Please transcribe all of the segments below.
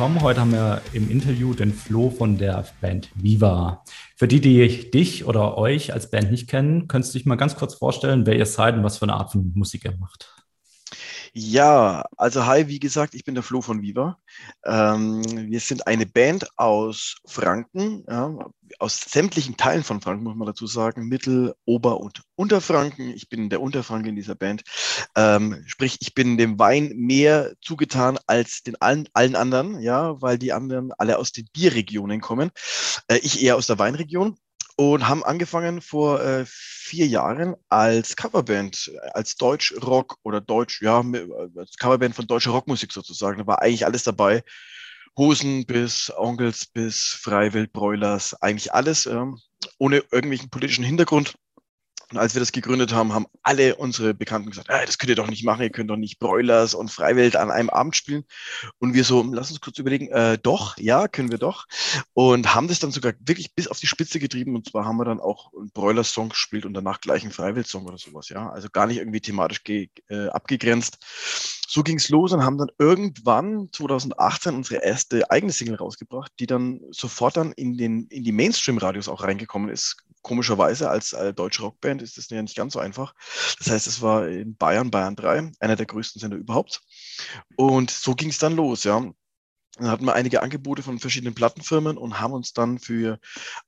willkommen. Heute haben wir im Interview den Flo von der Band Viva. Für die, die dich oder euch als Band nicht kennen, könntest du dich mal ganz kurz vorstellen, wer ihr seid und was für eine Art von Musik ihr macht? Ja, also hi, wie gesagt, ich bin der Flo von Viva. Ähm, wir sind eine Band aus Franken, ja, aus sämtlichen Teilen von Franken, muss man dazu sagen, Mittel-, Ober- und Unterfranken. Ich bin der Unterfranke in dieser Band. Ähm, sprich, ich bin dem Wein mehr zugetan als den allen, allen anderen, ja, weil die anderen alle aus den Bierregionen kommen. Äh, ich eher aus der Weinregion und haben angefangen vor äh, vier Jahren als Coverband, als Deutsch-Rock oder Deutsch, ja, als Coverband von deutscher Rockmusik sozusagen. Da war eigentlich alles dabei. Hosen bis Onkels bis Freiwild, Broilers, eigentlich alles, ähm, ohne irgendwelchen politischen Hintergrund. Und als wir das gegründet haben, haben alle unsere Bekannten gesagt, ah, das könnt ihr doch nicht machen, ihr könnt doch nicht Broilers und Freiwild an einem Abend spielen. Und wir so, lass uns kurz überlegen, äh, doch, ja, können wir doch. Und haben das dann sogar wirklich bis auf die Spitze getrieben. Und zwar haben wir dann auch einen Broilers-Song gespielt und danach gleich einen Freiwild-Song oder sowas, ja. Also gar nicht irgendwie thematisch äh, abgegrenzt. So ging es los und haben dann irgendwann 2018 unsere erste eigene Single rausgebracht, die dann sofort dann in, den, in die Mainstream-Radios auch reingekommen ist komischerweise als äh, deutsche Rockband ist das ja nicht ganz so einfach. Das heißt, es war in Bayern, Bayern 3, einer der größten Sender überhaupt. Und so ging es dann los, ja. Dann hatten wir einige Angebote von verschiedenen Plattenfirmen und haben uns dann für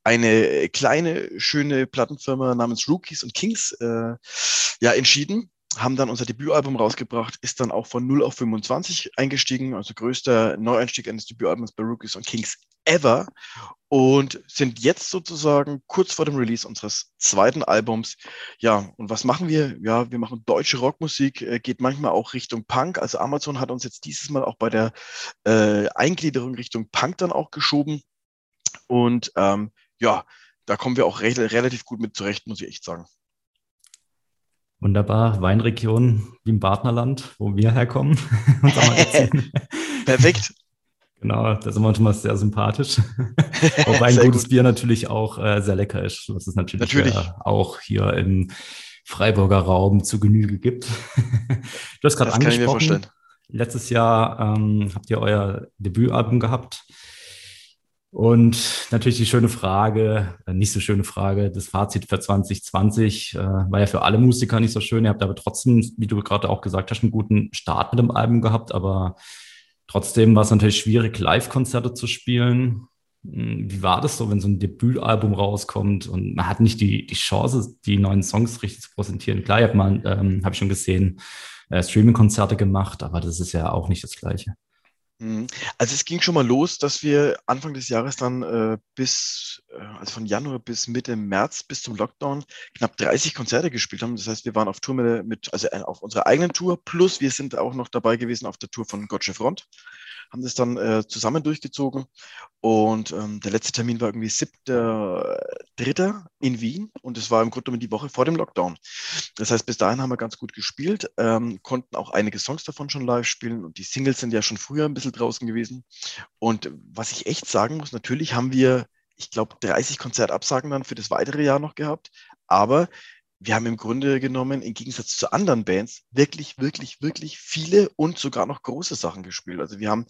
eine kleine, schöne Plattenfirma namens Rookies und Kings äh, ja, entschieden haben dann unser Debütalbum rausgebracht, ist dann auch von 0 auf 25 eingestiegen, also größter Neueinstieg eines Debütalbums bei Rookies und Kings ever und sind jetzt sozusagen kurz vor dem Release unseres zweiten Albums. Ja, und was machen wir? Ja, wir machen deutsche Rockmusik, äh, geht manchmal auch Richtung Punk. Also Amazon hat uns jetzt dieses Mal auch bei der äh, Eingliederung Richtung Punk dann auch geschoben. Und ähm, ja, da kommen wir auch re relativ gut mit zurecht, muss ich echt sagen. Wunderbar. Weinregion wie im Partnerland, wo wir herkommen. Perfekt. Genau, da sind wir schon mal sehr sympathisch. Wobei ein gutes gut. Bier natürlich auch äh, sehr lecker ist, was es natürlich, natürlich. Äh, auch hier im Freiburger Raum zu Genüge gibt. du hast gerade angesprochen, letztes Jahr ähm, habt ihr euer Debütalbum gehabt. Und natürlich die schöne Frage, äh, nicht so schöne Frage, das Fazit für 2020 äh, war ja für alle Musiker nicht so schön. Ihr habt aber trotzdem, wie du gerade auch gesagt hast, einen guten Start mit dem Album gehabt. Aber trotzdem war es natürlich schwierig, Live-Konzerte zu spielen. Hm, wie war das so, wenn so ein Debütalbum rauskommt und man hat nicht die, die Chance, die neuen Songs richtig zu präsentieren? Klar, ich habe ähm, ich schon gesehen, äh, Streaming-Konzerte gemacht, aber das ist ja auch nicht das Gleiche. Mhm. Also es ging schon mal los, dass wir Anfang des Jahres dann äh, bis, äh, also von Januar bis Mitte März, bis zum Lockdown, knapp 30 Konzerte gespielt haben. Das heißt, wir waren auf Tour mit, also äh, auf unserer eigenen Tour, plus wir sind auch noch dabei gewesen auf der Tour von Gotcha Front haben das dann äh, zusammen durchgezogen. Und ähm, der letzte Termin war irgendwie 7.3. in Wien und es war im Grunde genommen die Woche vor dem Lockdown. Das heißt, bis dahin haben wir ganz gut gespielt, ähm, konnten auch einige Songs davon schon live spielen und die Singles sind ja schon früher ein bisschen draußen gewesen. Und was ich echt sagen muss, natürlich haben wir ich glaube, 30 Konzertabsagen dann für das weitere Jahr noch gehabt. Aber wir haben im Grunde genommen im Gegensatz zu anderen Bands wirklich, wirklich, wirklich viele und sogar noch große Sachen gespielt. Also wir haben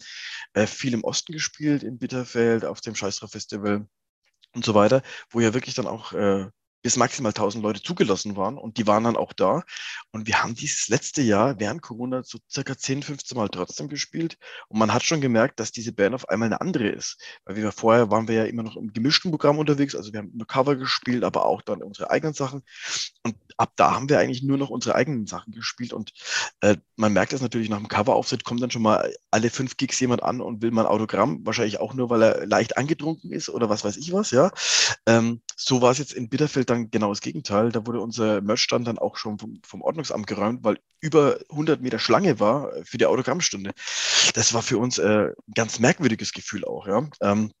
äh, viel im Osten gespielt, in Bitterfeld, auf dem Scheißdrauf Festival und so weiter, wo ja wirklich dann auch äh, bis maximal 1000 Leute zugelassen waren und die waren dann auch da. Und wir haben dieses letzte Jahr während Corona so circa 10, 15 Mal trotzdem gespielt und man hat schon gemerkt, dass diese Band auf einmal eine andere ist. Weil wir vorher waren wir ja immer noch im gemischten Programm unterwegs, also wir haben nur Cover gespielt, aber auch dann unsere eigenen Sachen. Und ab da haben wir eigentlich nur noch unsere eigenen Sachen gespielt und äh, man merkt das natürlich nach dem Coverauftritt kommt dann schon mal alle fünf Gigs jemand an und will mal Autogramm, wahrscheinlich auch nur, weil er leicht angetrunken ist oder was weiß ich was, ja. Ähm, so war es jetzt in Bitterfeld dann genau das Gegenteil. Da wurde unser Merchstand dann auch schon vom, vom Ordnungsamt geräumt, weil über 100 Meter Schlange war für die Autogrammstunde. Das war für uns äh, ein ganz merkwürdiges Gefühl auch, ja. Ähm,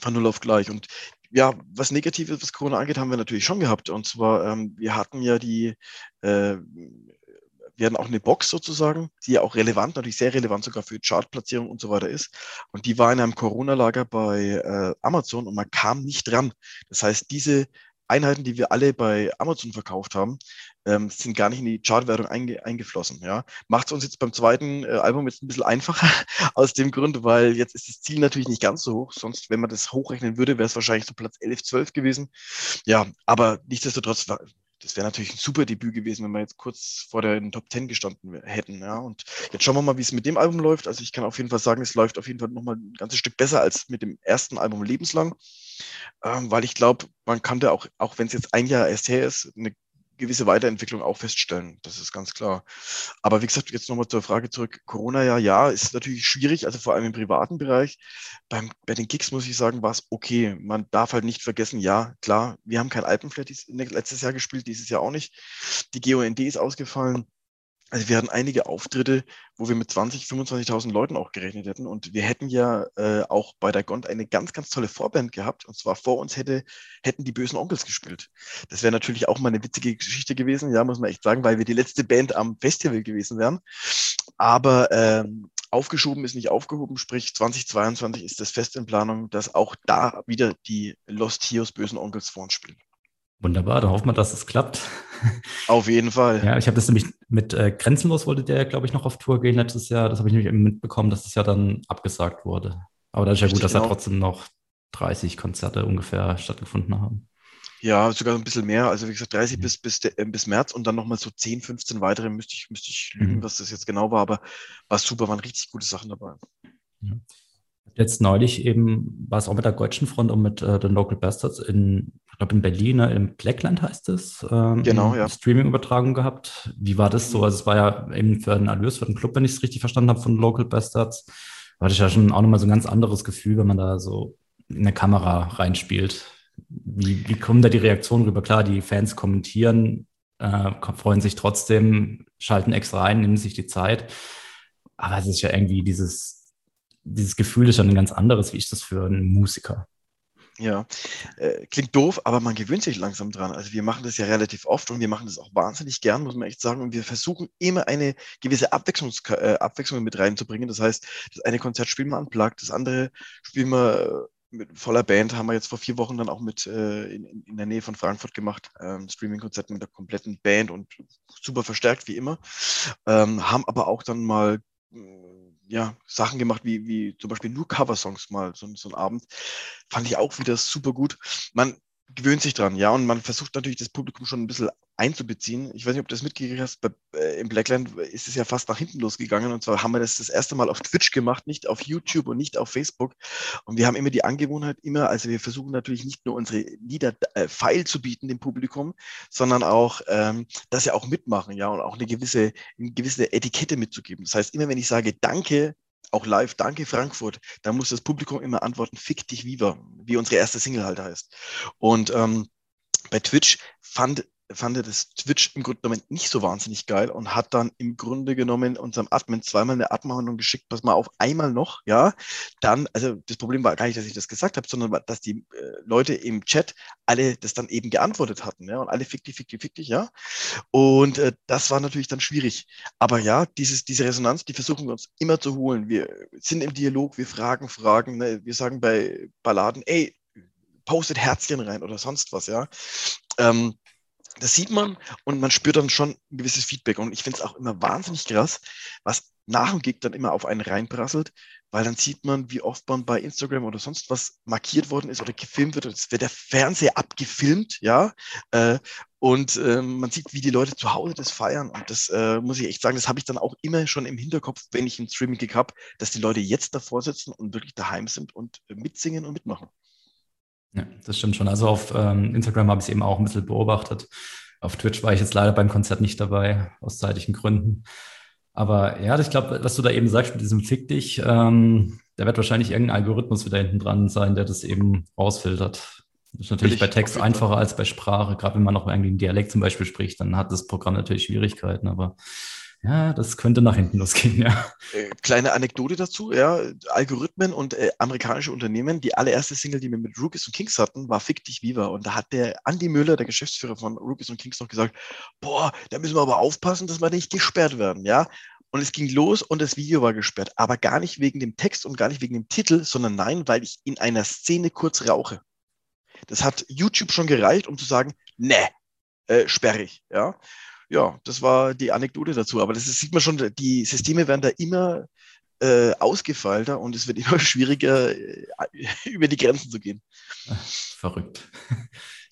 von null auf gleich. Und ja, was Negatives, was Corona angeht, haben wir natürlich schon gehabt. Und zwar, ähm, wir hatten ja die, äh, wir hatten auch eine Box sozusagen, die ja auch relevant, natürlich sehr relevant sogar für Chartplatzierung und so weiter ist. Und die war in einem Corona-Lager bei äh, Amazon und man kam nicht dran. Das heißt, diese Einheiten, die wir alle bei Amazon verkauft haben, ähm, sind gar nicht in die Chartwertung einge eingeflossen. Ja. Macht es uns jetzt beim zweiten äh, Album jetzt ein bisschen einfacher aus dem Grund, weil jetzt ist das Ziel natürlich nicht ganz so hoch. Sonst, wenn man das hochrechnen würde, wäre es wahrscheinlich so Platz 11, 12 gewesen. Ja, aber nichtsdestotrotz das wäre natürlich ein super Debüt gewesen, wenn wir jetzt kurz vor den Top 10 gestanden hätten. Ja. Und jetzt schauen wir mal, wie es mit dem Album läuft. Also ich kann auf jeden Fall sagen, es läuft auf jeden Fall nochmal ein ganzes Stück besser als mit dem ersten Album lebenslang. Ähm, weil ich glaube, man kann da auch, auch wenn es jetzt ein Jahr erst her ist, eine gewisse Weiterentwicklung auch feststellen. Das ist ganz klar. Aber wie gesagt, jetzt nochmal zur Frage zurück. Corona-Jahr, ja, ist natürlich schwierig, also vor allem im privaten Bereich. Beim, bei den Gigs muss ich sagen, war es okay. Man darf halt nicht vergessen, ja, klar, wir haben kein Alpenflair letztes Jahr gespielt, dieses Jahr auch nicht. Die GOND ist ausgefallen. Also wir hatten einige Auftritte, wo wir mit 20, 25.000 Leuten auch gerechnet hätten. Und wir hätten ja äh, auch bei der Gond eine ganz, ganz tolle Vorband gehabt. Und zwar vor uns hätte, hätten die bösen Onkels gespielt. Das wäre natürlich auch mal eine witzige Geschichte gewesen, ja, muss man echt sagen, weil wir die letzte Band am Festival gewesen wären. Aber ähm, aufgeschoben ist nicht aufgehoben, sprich 2022 ist das fest in Planung, dass auch da wieder die Lost Heroes bösen Onkels vor uns spielen. Wunderbar, dann hoffen wir, dass es klappt. Auf jeden Fall. Ja, ich habe das nämlich mit äh, Grenzenlos wollte der, glaube ich, noch auf Tour gehen letztes Jahr. Das habe ich nämlich mitbekommen, dass das ja dann abgesagt wurde. Aber das ist ja gut, dass genau. ja trotzdem noch 30 Konzerte ungefähr stattgefunden haben. Ja, sogar ein bisschen mehr. Also wie gesagt, 30 mhm. bis, bis, äh, bis März und dann nochmal so 10, 15 weitere. Müsste ich, müsste ich lügen, mhm. was das jetzt genau war, aber war super, waren richtig gute Sachen dabei. Ja. Jetzt neulich eben war es auch mit der Deutschen Front und mit äh, den Local Bastards in, ich glaube in Berlin, ne, im Blackland heißt es, ähm, genau, ja. Streaming-Übertragung gehabt. Wie war das so? Also es war ja eben für den Erlös, für den Club, wenn ich es richtig verstanden habe, von Local Bastards. War das ja schon auch nochmal so ein ganz anderes Gefühl, wenn man da so in eine Kamera reinspielt. Wie, wie kommen da die Reaktionen rüber? Klar, die Fans kommentieren, äh, freuen sich trotzdem, schalten extra ein, nehmen sich die Zeit. Aber es ist ja irgendwie dieses dieses Gefühl ist schon ein ganz anderes. Wie ist das für einen Musiker? Ja, äh, klingt doof, aber man gewöhnt sich langsam dran. Also wir machen das ja relativ oft und wir machen das auch wahnsinnig gern, muss man echt sagen. Und wir versuchen immer eine gewisse Abwechslungs äh, Abwechslung mit reinzubringen. Das heißt, das eine Konzert spielen wir unplugged, das andere spielen wir äh, mit voller Band. Haben wir jetzt vor vier Wochen dann auch mit äh, in, in, der Nähe von Frankfurt gemacht. Ähm, Streaming-Konzert mit der kompletten Band und super verstärkt wie immer. Ähm, haben aber auch dann mal ja, Sachen gemacht, wie, wie zum Beispiel nur Coversongs mal, so, so ein Abend. Fand ich auch wieder super gut. Man gewöhnt sich dran, ja, und man versucht natürlich das Publikum schon ein bisschen einzubeziehen. Ich weiß nicht, ob du das mitgekriegt hast, bei, äh, im Blackland ist es ja fast nach hinten losgegangen und zwar haben wir das das erste Mal auf Twitch gemacht, nicht auf YouTube und nicht auf Facebook und wir haben immer die Angewohnheit, immer, also wir versuchen natürlich nicht nur unsere Lieder äh, feil zu bieten dem Publikum, sondern auch, ähm, dass sie auch mitmachen, ja, und auch eine gewisse, eine gewisse Etikette mitzugeben. Das heißt, immer wenn ich sage Danke, auch live, danke Frankfurt, da muss das Publikum immer antworten, fick dich Viva, wie unsere erste Single halt heißt. Und ähm, bei Twitch fand fand er das Twitch im Grunde genommen nicht so wahnsinnig geil und hat dann im Grunde genommen unserem Admin zweimal eine Abmahnung geschickt, pass mal auf, einmal noch, ja, dann, also das Problem war gar nicht, dass ich das gesagt habe, sondern dass die äh, Leute im Chat alle das dann eben geantwortet hatten, ja, und alle fick dich, fick dich, fick dich, ja, und äh, das war natürlich dann schwierig, aber ja, dieses, diese Resonanz, die versuchen wir uns immer zu holen, wir sind im Dialog, wir fragen Fragen, ne? wir sagen bei Balladen, ey, postet Herzchen rein oder sonst was, ja, ähm, das sieht man und man spürt dann schon ein gewisses Feedback. Und ich finde es auch immer wahnsinnig krass, was nach dem Gig dann immer auf einen reinprasselt, weil dann sieht man, wie oft man bei Instagram oder sonst was markiert worden ist oder gefilmt wird. Es wird der Fernseher abgefilmt, ja. Äh, und äh, man sieht, wie die Leute zu Hause das feiern. Und das äh, muss ich echt sagen, das habe ich dann auch immer schon im Hinterkopf, wenn ich einen Streaming-Gig habe, dass die Leute jetzt davor sitzen und wirklich daheim sind und mitsingen und mitmachen. Ja, das stimmt schon. Also auf ähm, Instagram habe ich es eben auch ein bisschen beobachtet. Auf Twitch war ich jetzt leider beim Konzert nicht dabei, aus zeitlichen Gründen. Aber ja, ich glaube, was du da eben sagst mit diesem Fick dich, ähm, da wird wahrscheinlich irgendein Algorithmus wieder hinten dran sein, der das eben rausfiltert. Das ist natürlich bei Text einfacher als bei Sprache. Gerade wenn man noch irgendwie einen Dialekt zum Beispiel spricht, dann hat das Programm natürlich Schwierigkeiten. Aber ja, das könnte nach hinten losgehen, ja. Äh, kleine Anekdote dazu, ja. Algorithmen und äh, amerikanische Unternehmen, die allererste Single, die wir mit Rookies und Kings hatten, war Fick dich Viva. Und da hat der Andy Müller, der Geschäftsführer von Rookies und Kings, noch gesagt, boah, da müssen wir aber aufpassen, dass wir nicht gesperrt werden, ja. Und es ging los und das Video war gesperrt. Aber gar nicht wegen dem Text und gar nicht wegen dem Titel, sondern nein, weil ich in einer Szene kurz rauche. Das hat YouTube schon gereicht, um zu sagen, ne, äh, sperrig. Ja? Ja, das war die Anekdote dazu. Aber das ist, sieht man schon, die Systeme werden da immer äh, ausgefeilter und es wird immer schwieriger, äh, über die Grenzen zu gehen. Verrückt.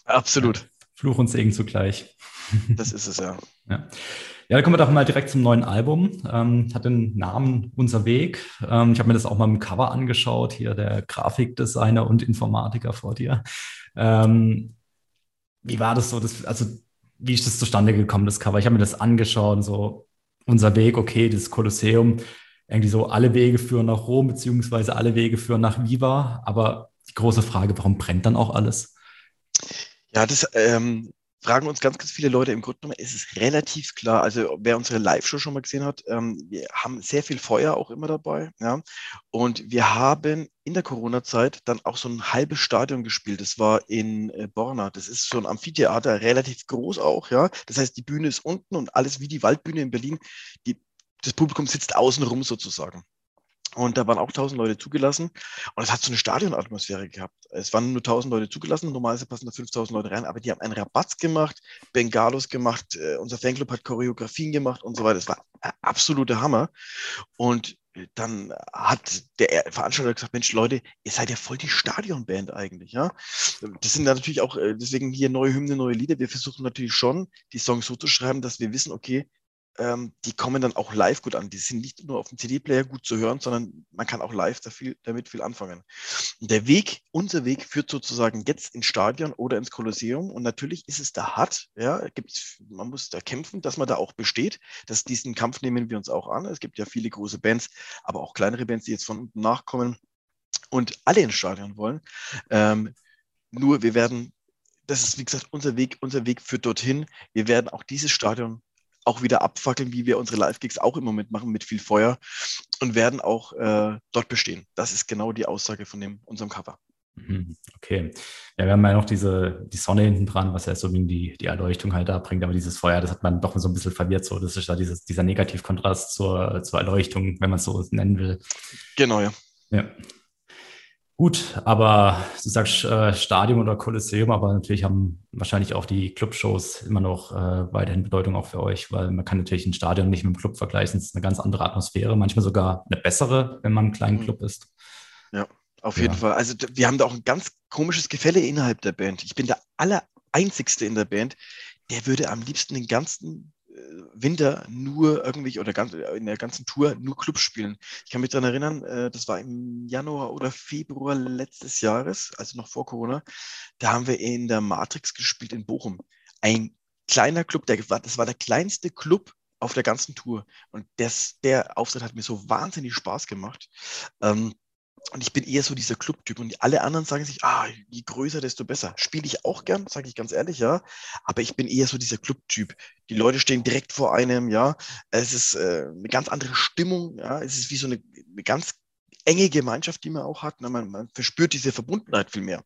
Absolut. Ja, Fluch und Segen zugleich. Das ist es, ja. ja. Ja, da kommen wir doch mal direkt zum neuen Album. Ähm, hat den Namen Unser Weg. Ähm, ich habe mir das auch mal im Cover angeschaut. Hier der Grafikdesigner und Informatiker vor dir. Ähm, wie war das so? Das, also, wie ist das zustande gekommen, das Cover? Ich habe mir das angeschaut, so Unser Weg, okay, das Kolosseum. Irgendwie so, alle Wege führen nach Rom, beziehungsweise alle Wege führen nach Viva. Aber die große Frage, warum brennt dann auch alles? Ja, das ähm, fragen uns ganz, ganz viele Leute. Im Grunde genommen ist es relativ klar. Also wer unsere Live-Show schon mal gesehen hat, ähm, wir haben sehr viel Feuer auch immer dabei. Ja? Und wir haben in der Corona-Zeit dann auch so ein halbes Stadion gespielt. Das war in äh, Borna. Das ist so ein Amphitheater, relativ groß auch. Ja? Das heißt, die Bühne ist unten und alles wie die Waldbühne in Berlin. Die, das Publikum sitzt außenrum sozusagen. Und da waren auch 1000 Leute zugelassen. Und es hat so eine Stadionatmosphäre gehabt. Es waren nur 1000 Leute zugelassen. Normalerweise passen da 5000 Leute rein. Aber die haben einen Rabatz gemacht, Bengalos gemacht. Äh, unser Fanclub hat Choreografien gemacht und so weiter. Es war absoluter Hammer. Und dann hat der Veranstalter gesagt, Mensch, Leute, ihr seid ja voll die Stadionband eigentlich, ja. Das sind natürlich auch, äh, deswegen hier neue Hymne, neue Lieder. Wir versuchen natürlich schon, die Songs so zu schreiben, dass wir wissen, okay, ähm, die kommen dann auch live gut an. Die sind nicht nur auf dem CD-Player gut zu hören, sondern man kann auch live da viel, damit viel anfangen. Und der Weg, unser Weg führt sozusagen jetzt ins Stadion oder ins Kolosseum. Und natürlich ist es da hart. Ja, gibt's, man muss da kämpfen, dass man da auch besteht. Das, diesen Kampf nehmen wir uns auch an. Es gibt ja viele große Bands, aber auch kleinere Bands, die jetzt von unten nachkommen und alle ins Stadion wollen. Ähm, nur wir werden das ist, wie gesagt, unser Weg. Unser Weg führt dorthin. Wir werden auch dieses Stadion auch wieder abfackeln, wie wir unsere Live-Gigs auch im Moment machen, mit viel Feuer und werden auch äh, dort bestehen. Das ist genau die Aussage von dem, unserem Cover. Mhm, okay. Ja, wir haben ja noch diese, die Sonne hinten dran, was ja so die, die Erleuchtung halt da bringt, aber dieses Feuer, das hat man doch so ein bisschen verwirrt. So, das ist da dieses, dieser Negativkontrast zur, zur Erleuchtung, wenn man es so nennen will. Genau, ja. Ja. Gut, aber du sagst äh, Stadion oder Kolosseum, aber natürlich haben wahrscheinlich auch die Clubshows immer noch äh, weiterhin Bedeutung auch für euch, weil man kann natürlich ein Stadion nicht mit dem Club vergleichen. Es ist eine ganz andere Atmosphäre, manchmal sogar eine bessere, wenn man ein kleiner mhm. Club ist. Ja, auf jeden ja. Fall. Also wir haben da auch ein ganz komisches Gefälle innerhalb der Band. Ich bin der Allereinzigste in der Band, der würde am liebsten den ganzen Winter nur irgendwie oder ganz, in der ganzen Tour nur Clubs spielen. Ich kann mich daran erinnern, äh, das war im Januar oder Februar letztes Jahres, also noch vor Corona. Da haben wir in der Matrix gespielt in Bochum. Ein kleiner Club, der, das war der kleinste Club auf der ganzen Tour. Und das, der Auftritt hat mir so wahnsinnig Spaß gemacht. Ähm, und ich bin eher so dieser Clubtyp. Und alle anderen sagen sich, ah, je größer, desto besser. Spiele ich auch gern, sage ich ganz ehrlich, ja. Aber ich bin eher so dieser Clubtyp. Die Leute stehen direkt vor einem, ja. Es ist äh, eine ganz andere Stimmung, ja. Es ist wie so eine, eine ganz enge Gemeinschaft, die man auch hat. Man, man verspürt diese Verbundenheit viel mehr.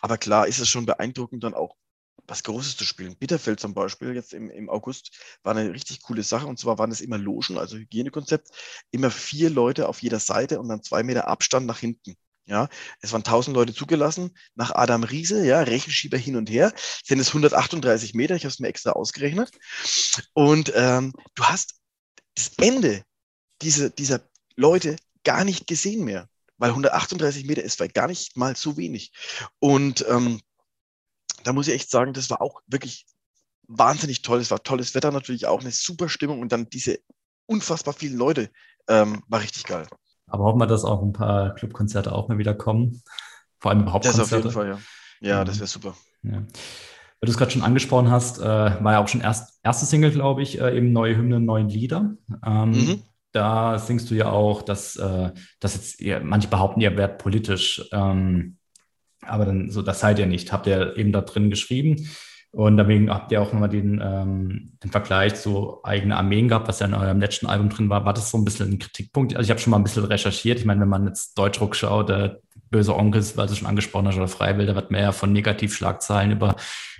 Aber klar ist es schon beeindruckend, dann auch was Großes zu spielen. Bitterfeld zum Beispiel, jetzt im, im August, war eine richtig coole Sache. Und zwar waren es immer Logen, also Hygienekonzept, immer vier Leute auf jeder Seite und dann zwei Meter Abstand nach hinten. Ja, es waren 1000 Leute zugelassen. Nach Adam Riese, ja, Rechenschieber hin und her, sind es 138 Meter. Ich habe es mir extra ausgerechnet. Und ähm, du hast das Ende dieser, dieser Leute gar nicht gesehen mehr, weil 138 Meter ist gar nicht mal so wenig. Und ähm, da muss ich echt sagen, das war auch wirklich wahnsinnig toll. Es war tolles Wetter natürlich auch, eine super Stimmung und dann diese unfassbar vielen Leute ähm, war richtig geil. Aber hoffen wir, dass auch ein paar Clubkonzerte auch mal wieder kommen. Vor allem überhaupt Das auf jeden Fall, ja. Ja, mhm. das wäre super. Ja. Weil du es gerade schon angesprochen hast, äh, war ja auch schon erst, erste Single, glaube ich, äh, eben neue Hymnen, neuen Lieder. Ähm, mhm. Da singst du ja auch, dass, äh, dass jetzt ihr, manche behaupten, ihr werdet politisch. Ähm, aber dann so, das seid ihr nicht. Habt ihr eben da drin geschrieben. Und deswegen habt ihr auch nochmal den, ähm, den Vergleich zu eigene Armeen gehabt, was ja in eurem letzten Album drin war. War das so ein bisschen ein Kritikpunkt? Also ich habe schon mal ein bisschen recherchiert. Ich meine, wenn man jetzt Deutschruck schaut, der böse Onkels, weil du schon angesprochen hast, oder Freiwilder, wird mehr von Negativschlagzeilen über,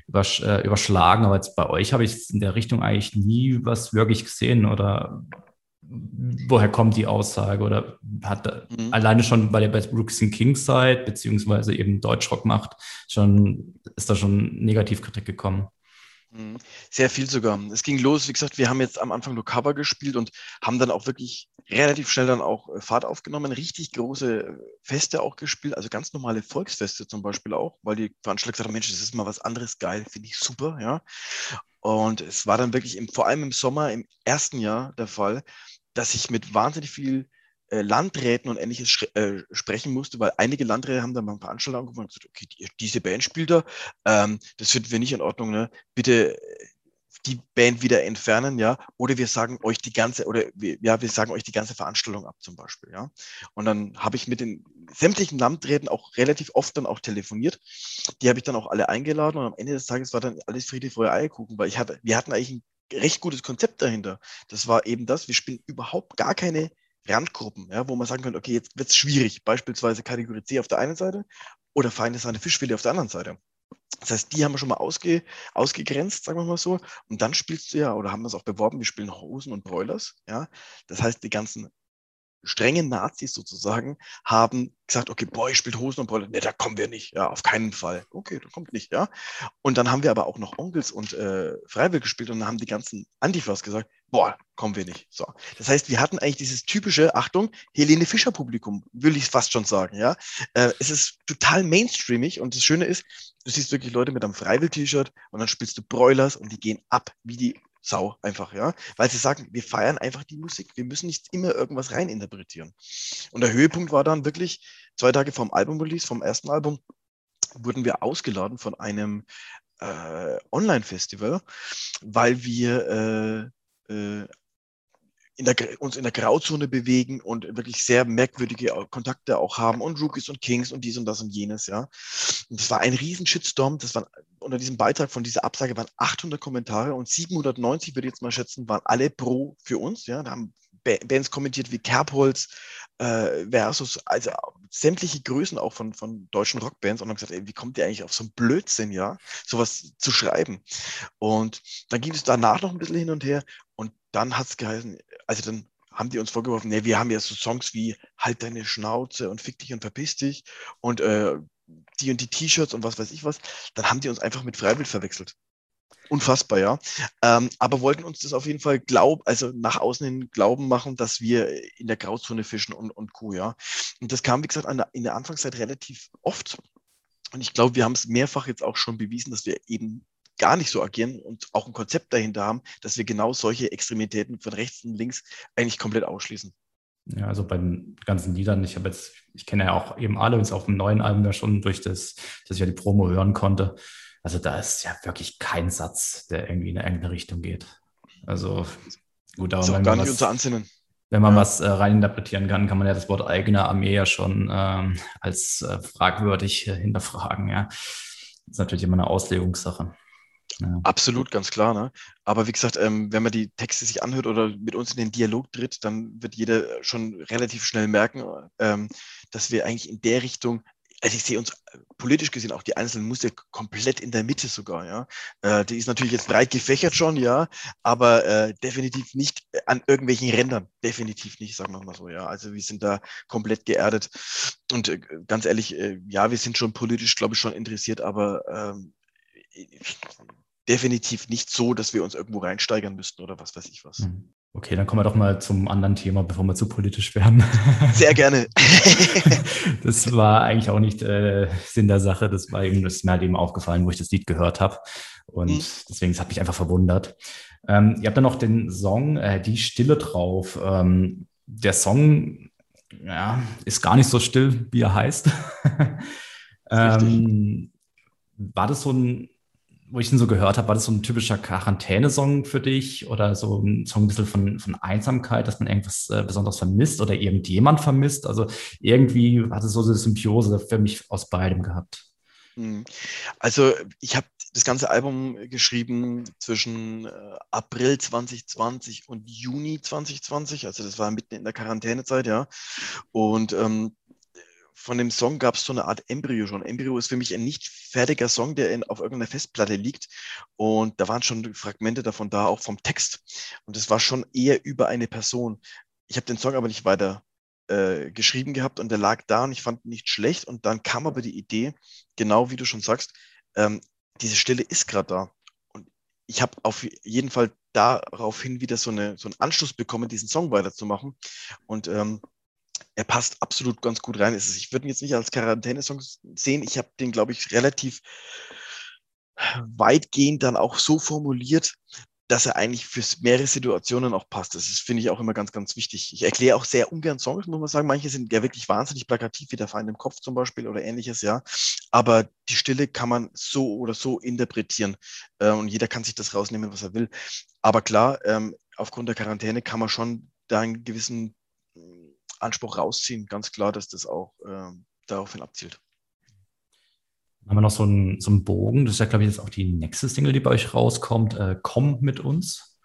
über, äh, überschlagen. Aber jetzt bei euch habe ich in der Richtung eigentlich nie was wirklich gesehen. Oder woher kommt die Aussage oder hat mhm. alleine schon bei der bei Brooks and Kings Side, beziehungsweise eben Deutschrock macht, schon, ist da schon Negativkritik gekommen? Mhm. Sehr viel sogar. Es ging los, wie gesagt, wir haben jetzt am Anfang nur Cover gespielt und haben dann auch wirklich relativ schnell dann auch äh, Fahrt aufgenommen, richtig große äh, Feste auch gespielt, also ganz normale Volksfeste zum Beispiel auch, weil die Veranstalter gesagt haben, Mensch, das ist mal was anderes, geil, finde ich super, ja. Und es war dann wirklich im, vor allem im Sommer, im ersten Jahr der Fall, dass ich mit wahnsinnig viel äh, Landräten und ähnliches äh, sprechen musste, weil einige Landräte haben dann beim Veranstalter angefangen und gesagt, okay, die, diese Band spielt da, ähm, das finden wir nicht in Ordnung, ne? bitte äh, die Band wieder entfernen, ja, oder wir sagen euch die ganze, oder wir, ja, wir sagen euch die ganze Veranstaltung ab zum Beispiel, ja. Und dann habe ich mit den sämtlichen Landräten auch relativ oft dann auch telefoniert. Die habe ich dann auch alle eingeladen und am Ende des Tages war dann alles Friede, Feuer, Eierkuchen, weil ich hatte, wir hatten eigentlich ein recht gutes Konzept dahinter. Das war eben das, wir spielen überhaupt gar keine Randgruppen, ja, wo man sagen könnte, okay, jetzt wird es schwierig, beispielsweise Kategorie C auf der einen Seite oder Feinde seine Fischfilet auf der anderen Seite. Das heißt, die haben wir schon mal ausge, ausgegrenzt, sagen wir mal so. Und dann spielst du ja, oder haben wir es auch beworben, wir spielen Hosen und Broilers. Ja? Das heißt, die ganzen strengen Nazis sozusagen haben gesagt, okay, boah, ich spielt Hosen und Brille. Ne, da kommen wir nicht. Ja, auf keinen Fall. Okay, da kommt nicht, ja. Und dann haben wir aber auch noch Onkels und äh, Freiwillig gespielt und dann haben die ganzen Antifas gesagt, boah, kommen wir nicht. So. Das heißt, wir hatten eigentlich dieses typische, Achtung, Helene Fischer Publikum, will ich fast schon sagen, ja. Äh, es ist total mainstreamig und das Schöne ist, du siehst wirklich Leute mit einem Freiwill-T-Shirt und dann spielst du Broilers und die gehen ab wie die Sau einfach, ja. Weil sie sagen, wir feiern einfach die Musik. Wir müssen nicht immer irgendwas reininterpretieren. Und der Höhepunkt war dann wirklich zwei Tage vom Album-Release, vom ersten Album, wurden wir ausgeladen von einem äh, Online-Festival, weil wir äh, äh, in der, uns in der Grauzone bewegen und wirklich sehr merkwürdige Kontakte auch haben und Rookies und Kings und dies und das und jenes, ja. Und das war ein riesen Shitstorm. Das waren, unter diesem Beitrag von dieser Absage waren 800 Kommentare und 790, würde ich jetzt mal schätzen, waren alle pro für uns, ja. Da haben Bands kommentiert wie Kerbholz äh, versus, also sämtliche Größen auch von, von deutschen Rockbands und haben gesagt, ey, wie kommt ihr eigentlich auf so einen Blödsinn, ja, sowas zu schreiben? Und dann ging es danach noch ein bisschen hin und her und dann hat es geheißen, also dann haben die uns vorgeworfen, nee, wir haben ja so Songs wie Halt deine Schnauze und Fick dich und verpiss dich und äh, die und die T-Shirts und was weiß ich was. Dann haben die uns einfach mit Freiwild verwechselt. Unfassbar, ja. Ähm, aber wollten uns das auf jeden Fall glauben, also nach außen hin glauben machen, dass wir in der Grauzone fischen und, und Co., ja. Und das kam, wie gesagt, der, in der Anfangszeit relativ oft. Und ich glaube, wir haben es mehrfach jetzt auch schon bewiesen, dass wir eben gar nicht so agieren und auch ein Konzept dahinter haben, dass wir genau solche Extremitäten von rechts und links eigentlich komplett ausschließen. Ja, also bei den ganzen Liedern, ich habe jetzt, ich kenne ja auch eben alle, es auf dem neuen Album ja schon durch das, dass ich ja die Promo hören konnte. Also da ist ja wirklich kein Satz, der irgendwie in irgendeine Richtung geht. Also gut, aber wenn, gar man nicht was, wenn man ja. was äh, reininterpretieren kann, kann man ja das Wort eigene Armee ja schon ähm, als äh, fragwürdig äh, hinterfragen. Ja, das ist natürlich immer eine Auslegungssache. Ja. Absolut, ganz klar. Ne? Aber wie gesagt, ähm, wenn man die Texte sich anhört oder mit uns in den Dialog tritt, dann wird jeder schon relativ schnell merken, ähm, dass wir eigentlich in der Richtung, also ich sehe uns äh, politisch gesehen auch die einzelnen Muster komplett in der Mitte sogar, ja. Äh, die ist natürlich jetzt breit gefächert schon, ja, aber äh, definitiv nicht an irgendwelchen Rändern. Definitiv nicht, sagen wir mal so, ja. Also wir sind da komplett geerdet. Und äh, ganz ehrlich, äh, ja, wir sind schon politisch, glaube ich, schon interessiert, aber ähm, definitiv nicht so, dass wir uns irgendwo reinsteigern müssten oder was weiß ich was. Hm. Okay, dann kommen wir doch mal zum anderen Thema, bevor wir zu politisch werden. Sehr gerne. das war eigentlich auch nicht äh, Sinn der Sache. Das war eben, das ist mir halt eben aufgefallen, wo ich das Lied gehört habe. Und mhm. deswegen, das hat mich einfach verwundert. Ähm, ihr habt dann noch den Song äh, Die Stille drauf. Ähm, der Song ja, ist gar nicht so still, wie er heißt. ähm, war das so ein wo ich ihn so gehört habe, war das so ein typischer Quarantänesong für dich oder so ein Song ein bisschen von, von Einsamkeit, dass man irgendwas äh, besonders vermisst oder irgendjemand vermisst? Also irgendwie hat es so eine Symbiose für mich aus beidem gehabt. Hm. Also ich habe das ganze Album geschrieben zwischen äh, April 2020 und Juni 2020. Also das war mitten in der Quarantänezeit, ja. Und ähm, von dem Song gab es so eine Art Embryo schon. Embryo ist für mich ein nicht fertiger Song, der in, auf irgendeiner Festplatte liegt. Und da waren schon Fragmente davon da, auch vom Text. Und es war schon eher über eine Person. Ich habe den Song aber nicht weiter äh, geschrieben gehabt und der lag da und ich fand ihn nicht schlecht. Und dann kam aber die Idee, genau wie du schon sagst, ähm, diese Stille ist gerade da. Und ich habe auf jeden Fall daraufhin wieder so, eine, so einen Anschluss bekommen, diesen Song weiterzumachen. Und ähm, er passt absolut ganz gut rein. Ich würde ihn jetzt nicht als Quarantäne-Song sehen. Ich habe den, glaube ich, relativ weitgehend dann auch so formuliert, dass er eigentlich für mehrere Situationen auch passt. Das finde ich, auch immer ganz, ganz wichtig. Ich erkläre auch sehr ungern Songs, muss man sagen. Manche sind ja wirklich wahnsinnig plakativ, wie der Feind im Kopf zum Beispiel oder ähnliches, ja. Aber die Stille kann man so oder so interpretieren äh, und jeder kann sich das rausnehmen, was er will. Aber klar, ähm, aufgrund der Quarantäne kann man schon da einen gewissen Anspruch rausziehen. Ganz klar, dass das auch äh, daraufhin abzielt. Haben wir noch so einen, so einen Bogen. Das ist ja, glaube ich, jetzt auch die nächste Single, die bei euch rauskommt. Äh, Komm mit uns.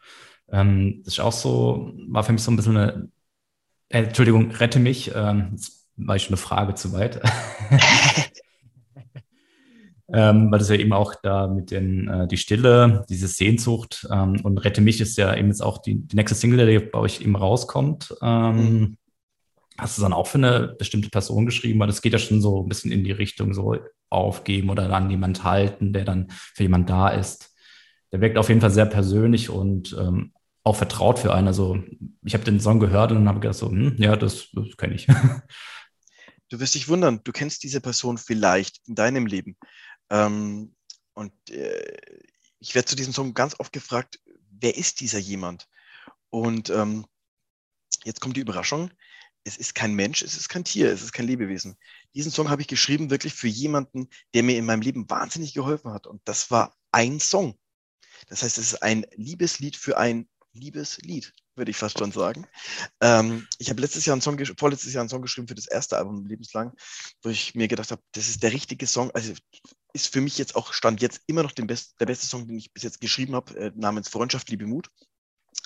Ähm, das ist auch so, war für mich so ein bisschen eine, äh, Entschuldigung, rette mich. Ähm, jetzt war ich schon eine Frage zu weit. ähm, weil das ja eben auch da mit den, äh, die Stille, diese Sehnsucht ähm, und Rette mich ist ja eben jetzt auch die, die nächste Single, die bei euch eben rauskommt. Ähm, mhm. Hast du dann auch für eine bestimmte Person geschrieben? Weil das geht ja schon so ein bisschen in die Richtung so aufgeben oder an jemand halten, der dann für jemand da ist. Der wirkt auf jeden Fall sehr persönlich und ähm, auch vertraut für einen. Also ich habe den Song gehört und habe gedacht so, hm, ja, das, das kenne ich. Du wirst dich wundern, du kennst diese Person vielleicht in deinem Leben. Ähm, und äh, ich werde zu diesem Song ganz oft gefragt, wer ist dieser jemand? Und ähm, jetzt kommt die Überraschung es ist kein Mensch, es ist kein Tier, es ist kein Lebewesen. Diesen Song habe ich geschrieben wirklich für jemanden, der mir in meinem Leben wahnsinnig geholfen hat. Und das war ein Song. Das heißt, es ist ein Liebeslied für ein Liebeslied, würde ich fast schon sagen. Ähm, ich habe letztes Jahr einen Song, vorletztes Jahr einen Song geschrieben für das erste Album lebenslang, wo ich mir gedacht habe, das ist der richtige Song. Also ist für mich jetzt auch stand jetzt immer noch Best, der beste Song, den ich bis jetzt geschrieben habe, äh, namens Freundschaft, Liebe, Mut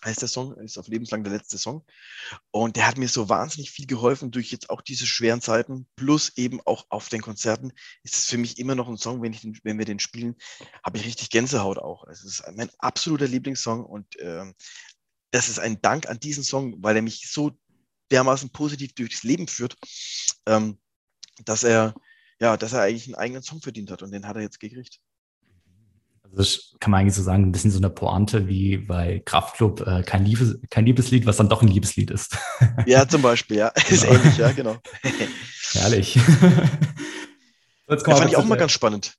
heißt der Song, ist auf lebenslang der letzte Song. Und der hat mir so wahnsinnig viel geholfen durch jetzt auch diese schweren Zeiten, plus eben auch auf den Konzerten ist es für mich immer noch ein Song, wenn, ich den, wenn wir den spielen, habe ich richtig Gänsehaut auch. Es ist mein absoluter Lieblingssong und äh, das ist ein Dank an diesen Song, weil er mich so dermaßen positiv durchs Leben führt, ähm, dass er ja, dass er eigentlich einen eigenen Song verdient hat und den hat er jetzt gekriegt. Das kann man eigentlich so sagen, ein bisschen so eine Pointe wie bei Kraftclub, äh, kein, Liebes, kein Liebeslied, was dann doch ein Liebeslied ist. Ja, zum Beispiel, ja. Genau. Ist ähnlich, ja, genau. Herrlich. ja, fand ich auch mal ganz spannend.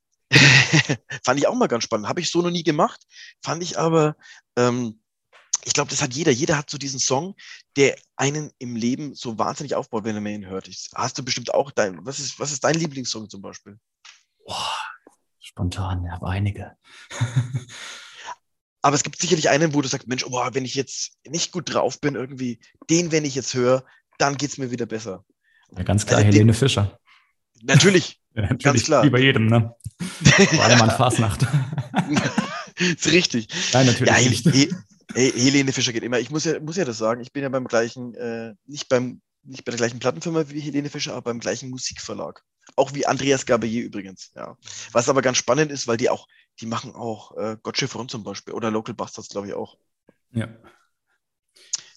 fand ich auch mal ganz spannend. Habe ich so noch nie gemacht. Fand ich aber, ähm, ich glaube, das hat jeder. Jeder hat so diesen Song, der einen im Leben so wahnsinnig aufbaut, wenn er ihn hört. Ich, hast du bestimmt auch dein, was ist, was ist dein Lieblingssong zum Beispiel? Boah, Spontan, ich habe einige. Aber es gibt sicherlich einen, wo du sagst, Mensch, oh, wenn ich jetzt nicht gut drauf bin, irgendwie, den, wenn ich jetzt höre, dann geht es mir wieder besser. Ja, ganz klar, also, Helene den, Fischer. Natürlich, ja, natürlich, ganz klar. Wie bei jedem, ne? Vor allem an Fasnacht. ist richtig. Nein, natürlich ja, nicht. He He Helene Fischer geht immer. Ich muss ja, muss ja das sagen, ich bin ja beim gleichen, äh, nicht, beim, nicht bei der gleichen Plattenfirma wie Helene Fischer, aber beim gleichen Musikverlag. Auch wie Andreas Gabayé übrigens, ja. Was aber ganz spannend ist, weil die auch, die machen auch äh, Gottschiffron zum Beispiel oder Local Bastards, glaube ich, auch. Ja.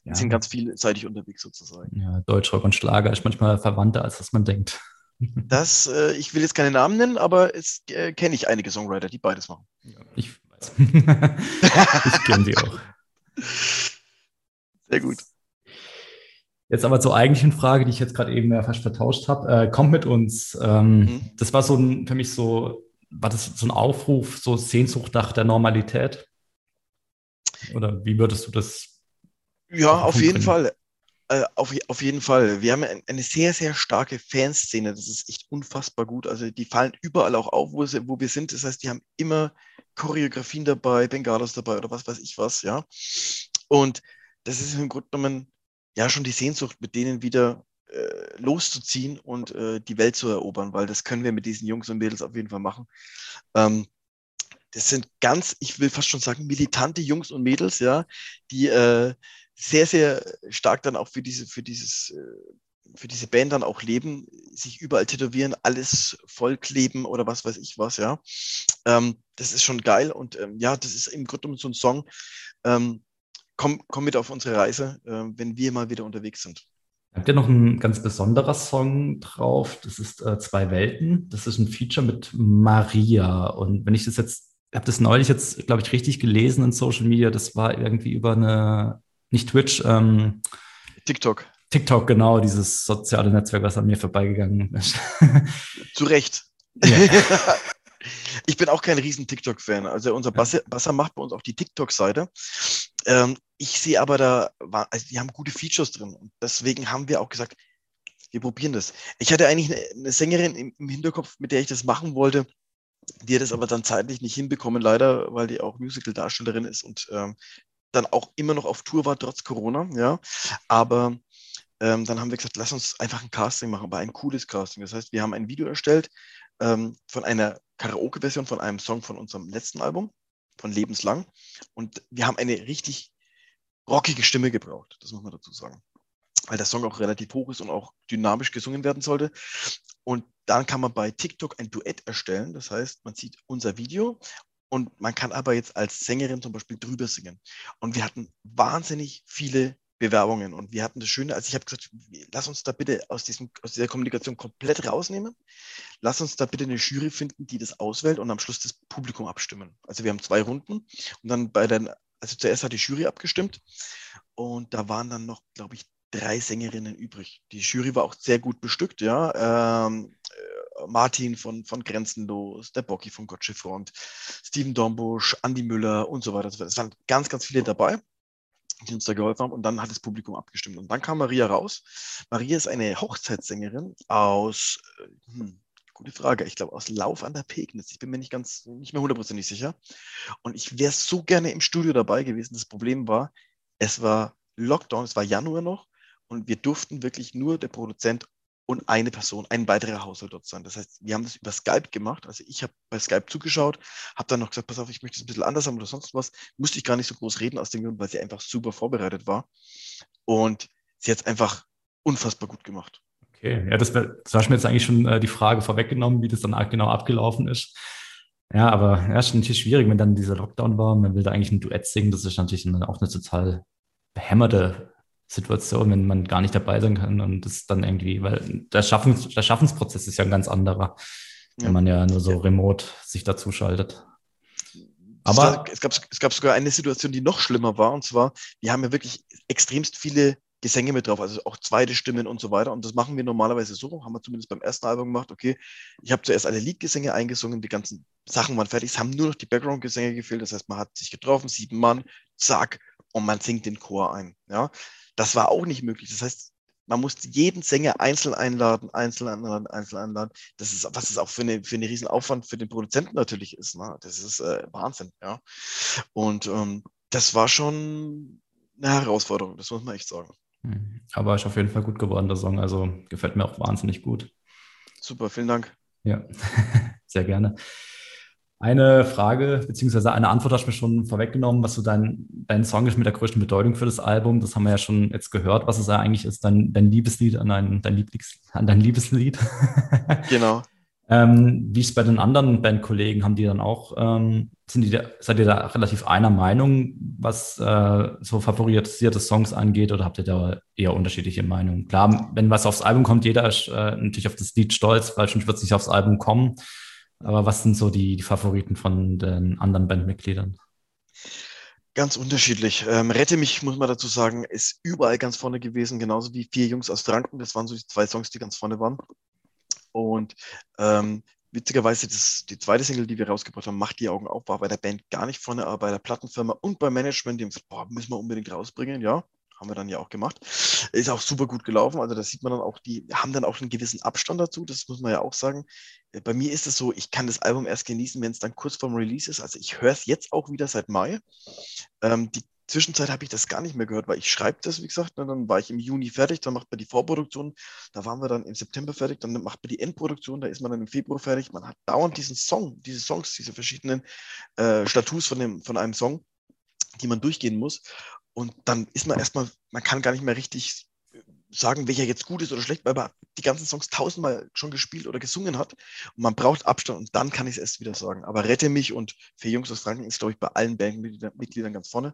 Die ja. sind ganz vielseitig unterwegs sozusagen. Ja, Deutschrock und Schlager ist manchmal verwandter, als was man denkt. Das, äh, ich will jetzt keine Namen nennen, aber es äh, kenne ich einige Songwriter, die beides machen. Ja, ich weiß. ich kenne sie auch. Sehr gut. Jetzt aber zur eigentlichen Frage, die ich jetzt gerade eben ja fast vertauscht habe. Äh, kommt mit uns. Ähm, mhm. Das war so ein, für mich so, war das so ein Aufruf, so Sehnsucht nach der Normalität? Oder wie würdest du das? Ja, auf jeden bringen? Fall. Äh, auf, auf jeden Fall. Wir haben eine sehr, sehr starke Fanszene. Das ist echt unfassbar gut. Also die fallen überall auch auf, wo, sie, wo wir sind. Das heißt, die haben immer Choreografien dabei, Bengalos dabei oder was weiß ich was, ja. Und das ist im Grunde genommen ja schon die Sehnsucht, mit denen wieder äh, loszuziehen und äh, die Welt zu erobern, weil das können wir mit diesen Jungs und Mädels auf jeden Fall machen. Ähm, das sind ganz, ich will fast schon sagen, militante Jungs und Mädels, ja, die äh, sehr, sehr stark dann auch für diese, für dieses, äh, für diese Band dann auch leben, sich überall tätowieren, alles vollkleben oder was weiß ich was, ja. Ähm, das ist schon geil und ähm, ja, das ist im Grunde so ein Song. Ähm, komm, komm mit auf unsere Reise, äh, wenn wir mal wieder unterwegs sind. Habt ihr noch ein ganz besonderer Song drauf? Das ist äh, Zwei Welten. Das ist ein Feature mit Maria. Und wenn ich das jetzt, ich habe das neulich jetzt, glaube ich, richtig gelesen in Social Media, das war irgendwie über eine, nicht Twitch, ähm, TikTok. TikTok, genau, dieses soziale Netzwerk, was an mir vorbeigegangen ist. Zu Recht. Ja. ich bin auch kein riesen TikTok-Fan. Also unser Basser, Basser macht bei uns auch die TikTok-Seite. Ähm, ich sehe aber da, also die haben gute Features drin. Und deswegen haben wir auch gesagt, wir probieren das. Ich hatte eigentlich eine, eine Sängerin im, im, Hinterkopf, mit der ich das machen wollte. Die hat es aber dann zeitlich nicht hinbekommen, leider, weil die auch Musical-Darstellerin ist und ähm, dann auch immer noch auf Tour war, trotz Corona. Ja. Aber ähm, dann haben wir gesagt, lass uns einfach ein Casting machen, aber ein cooles Casting. Das heißt, wir haben ein Video erstellt ähm, von einer Karaoke-Version von einem Song von unserem letzten Album, von Lebenslang. Und wir haben eine richtig rockige Stimme gebraucht, das muss man dazu sagen. Weil der Song auch relativ hoch ist und auch dynamisch gesungen werden sollte. Und dann kann man bei TikTok ein Duett erstellen. Das heißt, man sieht unser Video und man kann aber jetzt als Sängerin zum Beispiel drüber singen. Und wir hatten wahnsinnig viele Bewerbungen. Und wir hatten das Schöne, also ich habe gesagt, lass uns da bitte aus, diesem, aus dieser Kommunikation komplett rausnehmen. Lass uns da bitte eine Jury finden, die das auswählt und am Schluss das Publikum abstimmen. Also wir haben zwei Runden und dann bei den also zuerst hat die Jury abgestimmt und da waren dann noch, glaube ich, drei Sängerinnen übrig. Die Jury war auch sehr gut bestückt, ja. Ähm, äh, Martin von, von Grenzenlos, der Bocky von Gottsche Front, Steven Dombusch, Andy Müller und so weiter. Es waren ganz, ganz viele dabei, die uns da geholfen haben. Und dann hat das Publikum abgestimmt. Und dann kam Maria raus. Maria ist eine Hochzeitssängerin aus, äh, hm, Gute Frage. Ich glaube, aus Lauf an der Pegnitz. Ich bin mir nicht ganz, nicht mehr hundertprozentig sicher. Und ich wäre so gerne im Studio dabei gewesen. Das Problem war, es war Lockdown, es war Januar noch und wir durften wirklich nur der Produzent und eine Person, ein weiterer Haushalt dort sein. Das heißt, wir haben das über Skype gemacht. Also ich habe bei Skype zugeschaut, habe dann noch gesagt, pass auf, ich möchte es ein bisschen anders haben oder sonst was. Musste ich gar nicht so groß reden aus dem Grund, weil sie einfach super vorbereitet war. Und sie hat es einfach unfassbar gut gemacht. Okay, ja, das, das war mir jetzt eigentlich schon äh, die Frage vorweggenommen, wie das dann genau abgelaufen ist. Ja, aber ja, ist natürlich schwierig, wenn dann dieser Lockdown war, man will da eigentlich ein Duett singen, das ist natürlich auch eine total behämmerte Situation, wenn man gar nicht dabei sein kann und das dann irgendwie, weil der, Schaffens, der Schaffensprozess ist ja ein ganz anderer, ja. wenn man ja nur so remote sich dazu schaltet. Aber es gab, es gab sogar eine Situation, die noch schlimmer war, und zwar, wir haben ja wirklich extremst viele Gesänge mit drauf, also auch zweite Stimmen und so weiter. Und das machen wir normalerweise so, haben wir zumindest beim ersten Album gemacht, okay, ich habe zuerst alle Liedgesänge eingesungen, die ganzen Sachen waren fertig, es haben nur noch die Background-Gesänge gefehlt, das heißt, man hat sich getroffen, sieben Mann, zack, und man singt den Chor ein. Ja, das war auch nicht möglich. Das heißt, man muss jeden Sänger einzeln einladen, einzeln einladen, einzeln einladen. Das ist, was es auch für, eine, für einen riesen Aufwand für den Produzenten natürlich ist. Ne? Das ist äh, Wahnsinn, ja. Und ähm, das war schon eine Herausforderung, das muss man echt sagen. Mhm. Aber ist auf jeden Fall gut geworden, der Song. Also gefällt mir auch wahnsinnig gut. Super, vielen Dank. Ja, sehr gerne. Eine Frage beziehungsweise eine Antwort hast du mir schon vorweggenommen, was so dein, dein Song ist mit der größten Bedeutung für das Album. Das haben wir ja schon jetzt gehört, was es eigentlich ist, dein, dein Liebeslied an dein, dein, Lieblings, an dein Liebeslied. Genau. Ähm, wie ist es bei den anderen Bandkollegen? Haben die dann auch, ähm, sind die da, seid ihr da relativ einer Meinung, was äh, so favorisierte Songs angeht, oder habt ihr da eher unterschiedliche Meinungen? Klar, wenn was aufs Album kommt, jeder ist äh, natürlich auf das Lied stolz, weil sonst wird es nicht aufs Album kommen. Aber was sind so die, die Favoriten von den anderen Bandmitgliedern? Ganz unterschiedlich. Ähm, Rette mich, muss man dazu sagen, ist überall ganz vorne gewesen, genauso wie Vier Jungs aus Franken. Das waren so die zwei Songs, die ganz vorne waren. Und ähm, witzigerweise, das, die zweite Single, die wir rausgebracht haben, Macht die Augen auf, war bei der Band gar nicht vorne, aber bei der Plattenfirma und beim Management, die haben gesagt, boah, müssen wir unbedingt rausbringen, ja. Haben wir dann ja auch gemacht. Ist auch super gut gelaufen. Also da sieht man dann auch, die haben dann auch einen gewissen Abstand dazu. Das muss man ja auch sagen. Äh, bei mir ist es so, ich kann das Album erst genießen, wenn es dann kurz vorm Release ist. Also ich höre es jetzt auch wieder seit Mai. Ähm, die Zwischenzeit habe ich das gar nicht mehr gehört, weil ich schreibe das, wie gesagt, ne, dann war ich im Juni fertig, dann macht man die Vorproduktion, da waren wir dann im September fertig, dann macht man die Endproduktion, da ist man dann im Februar fertig. Man hat dauernd diesen Song, diese Songs, diese verschiedenen äh, Status von, dem, von einem Song, die man durchgehen muss. Und dann ist man erstmal, man kann gar nicht mehr richtig sagen, welcher jetzt gut ist oder schlecht, weil man die ganzen Songs tausendmal schon gespielt oder gesungen hat. Und man braucht Abstand und dann kann ich es erst wieder sagen. Aber Rette mich und für Jungs aus Franken ist, glaube ich, bei allen Bandmitgliedern ganz vorne.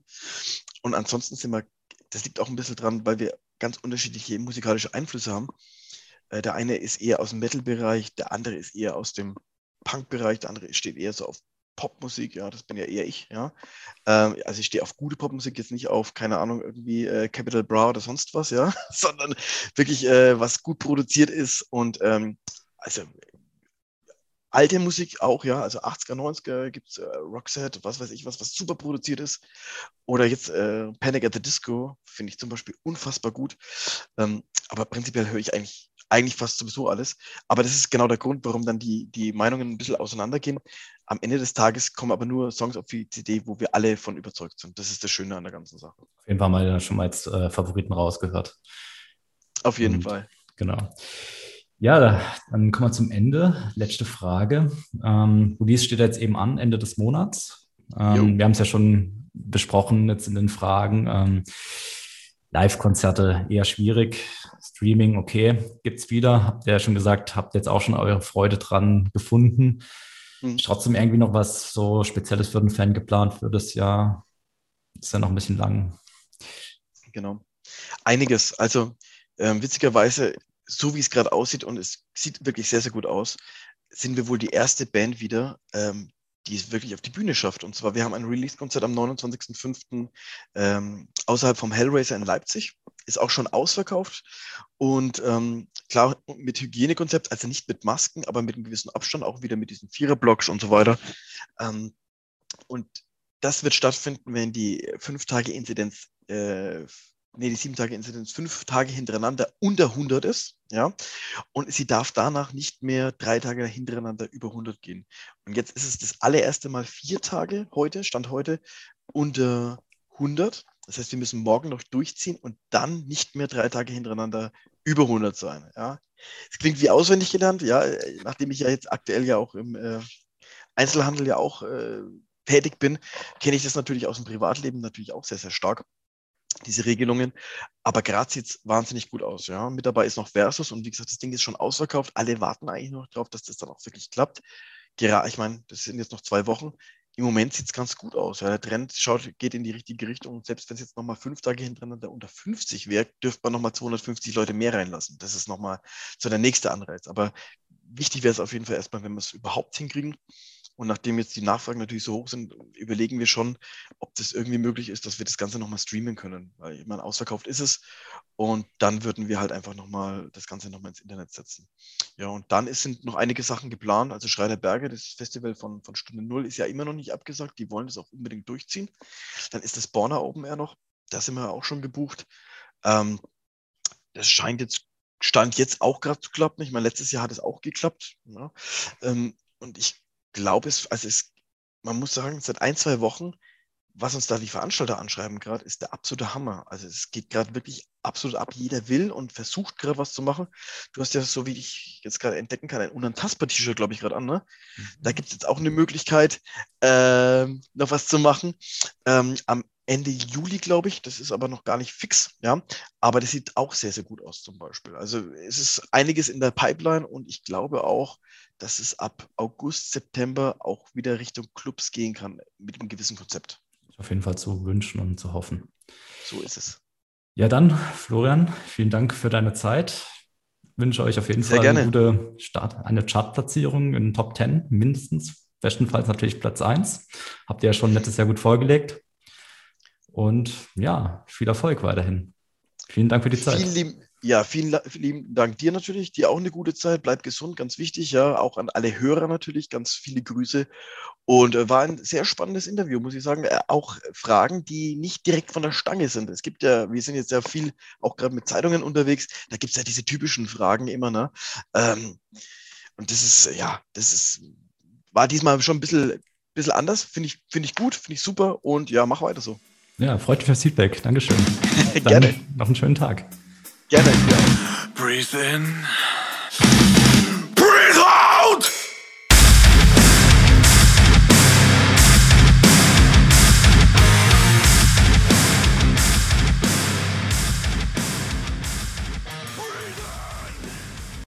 Und ansonsten sind wir, das liegt auch ein bisschen dran, weil wir ganz unterschiedliche musikalische Einflüsse haben. Äh, der eine ist eher aus dem Metal-Bereich, der andere ist eher aus dem Punk-Bereich, der andere steht eher so auf Popmusik, ja, das bin ja eher ich, ja. Ähm, also ich stehe auf gute Popmusik, jetzt nicht auf, keine Ahnung, irgendwie äh, Capital Bra oder sonst was, ja, sondern wirklich, äh, was gut produziert ist und ähm, also alte Musik auch, ja, also 80er, 90er gibt es äh, Roxette, was weiß ich was, was super produziert ist. Oder jetzt äh, Panic at the Disco, finde ich zum Beispiel unfassbar gut. Ähm, aber prinzipiell höre ich eigentlich eigentlich fast sowieso alles. Aber das ist genau der Grund, warum dann die, die Meinungen ein bisschen auseinandergehen. Am Ende des Tages kommen aber nur Songs auf die CD, wo wir alle von überzeugt sind. Das ist das Schöne an der ganzen Sache. Auf jeden Fall mal schon mal als äh, Favoriten rausgehört. Auf jeden Und, Fall. Genau. Ja, dann kommen wir zum Ende. Letzte Frage. Ähm, Release steht jetzt eben an, Ende des Monats. Ähm, wir haben es ja schon besprochen jetzt in den Fragen. Ähm, Live-Konzerte eher schwierig. Streaming, okay, gibt es wieder. Habt ihr ja schon gesagt, habt jetzt auch schon eure Freude dran gefunden. Mhm. Ist trotzdem irgendwie noch was so Spezielles für den Fan geplant für das Jahr? Ist ja noch ein bisschen lang. Genau. Einiges. Also ähm, witzigerweise, so wie es gerade aussieht, und es sieht wirklich sehr, sehr gut aus, sind wir wohl die erste Band wieder, ähm, die es wirklich auf die Bühne schafft. Und zwar, wir haben ein Release-Konzert am 29.05. Ähm, außerhalb vom Hellraiser in Leipzig. Ist auch schon ausverkauft. Und ähm, klar, mit Hygienekonzept, also nicht mit Masken, aber mit einem gewissen Abstand, auch wieder mit diesen Viererblocks und so weiter. Ähm, und das wird stattfinden, wenn die fünf Tage Inzidenz äh, nee, die sieben Tage Inzidenz fünf Tage hintereinander unter 100 ist, ja, und sie darf danach nicht mehr drei Tage hintereinander über 100 gehen. Und jetzt ist es das allererste Mal vier Tage heute, Stand heute, unter 100. Das heißt, wir müssen morgen noch durchziehen und dann nicht mehr drei Tage hintereinander über 100 sein, ja. Es klingt wie auswendig gelernt, ja, nachdem ich ja jetzt aktuell ja auch im äh, Einzelhandel ja auch äh, tätig bin, kenne ich das natürlich aus dem Privatleben natürlich auch sehr, sehr stark diese Regelungen. Aber Graz sieht wahnsinnig gut aus. Ja. Mit dabei ist noch Versus und wie gesagt, das Ding ist schon ausverkauft. Alle warten eigentlich noch darauf, dass das dann auch wirklich klappt. Ich meine, das sind jetzt noch zwei Wochen. Im Moment sieht es ganz gut aus. Ja. Der Trend schaut, geht in die richtige Richtung. Und selbst wenn es jetzt nochmal fünf Tage hintereinander unter 50 wäre, dürfte man nochmal 250 Leute mehr reinlassen. Das ist nochmal so der nächste Anreiz. Aber wichtig wäre es auf jeden Fall erstmal, wenn wir es überhaupt hinkriegen, und nachdem jetzt die Nachfragen natürlich so hoch sind, überlegen wir schon, ob das irgendwie möglich ist, dass wir das Ganze nochmal streamen können. Weil ich meine, ausverkauft ist es. Und dann würden wir halt einfach nochmal das Ganze nochmal ins Internet setzen. Ja, und dann ist, sind noch einige Sachen geplant. Also Schreiner Berge, das Festival von, von Stunde Null, ist ja immer noch nicht abgesagt. Die wollen das auch unbedingt durchziehen. Dann ist das Borner Open Air noch. Da sind wir auch schon gebucht. Ähm, das scheint jetzt Stand jetzt auch gerade zu klappen. Ich meine, letztes Jahr hat es auch geklappt. Ja. Ähm, und ich glaube es, also es, man muss sagen, seit ein, zwei Wochen, was uns da die Veranstalter anschreiben gerade, ist der absolute Hammer. Also es geht gerade wirklich absolut ab. Jeder will und versucht gerade was zu machen. Du hast ja, so wie ich jetzt gerade entdecken kann, ein unantastbar T-Shirt, glaube ich, gerade an. Ne? Mhm. Da gibt es jetzt auch eine Möglichkeit, äh, noch was zu machen. Ähm, am Ende Juli, glaube ich. Das ist aber noch gar nicht fix, ja. Aber das sieht auch sehr, sehr gut aus, zum Beispiel. Also es ist einiges in der Pipeline und ich glaube auch, dass es ab August, September auch wieder Richtung Clubs gehen kann mit einem gewissen Konzept. Auf jeden Fall zu wünschen und zu hoffen. So ist es. Ja, dann, Florian, vielen Dank für deine Zeit. Ich wünsche euch auf jeden Sehr Fall gerne. eine gute Start, eine Chartplatzierung in den Top 10 mindestens. Bestenfalls natürlich Platz 1. Habt ihr ja schon letztes Jahr gut vorgelegt. Und ja, viel Erfolg weiterhin. Vielen Dank für die Zeit. Vielen lieben, ja, vielen lieben Dank dir natürlich. Dir auch eine gute Zeit. Bleib gesund, ganz wichtig. Ja, auch an alle Hörer natürlich ganz viele Grüße. Und äh, war ein sehr spannendes Interview, muss ich sagen. Äh, auch Fragen, die nicht direkt von der Stange sind. Es gibt ja, wir sind jetzt ja viel auch gerade mit Zeitungen unterwegs. Da gibt es ja diese typischen Fragen immer. Ne? Ähm, und das ist, ja, das ist, war diesmal schon ein bisschen, bisschen anders. Finde ich, find ich gut, finde ich super. Und ja, mach weiter so. Ja, freut mich fürs Feedback. Dankeschön. Gerne. noch einen schönen Tag. Gerne. Ja. Breathe in.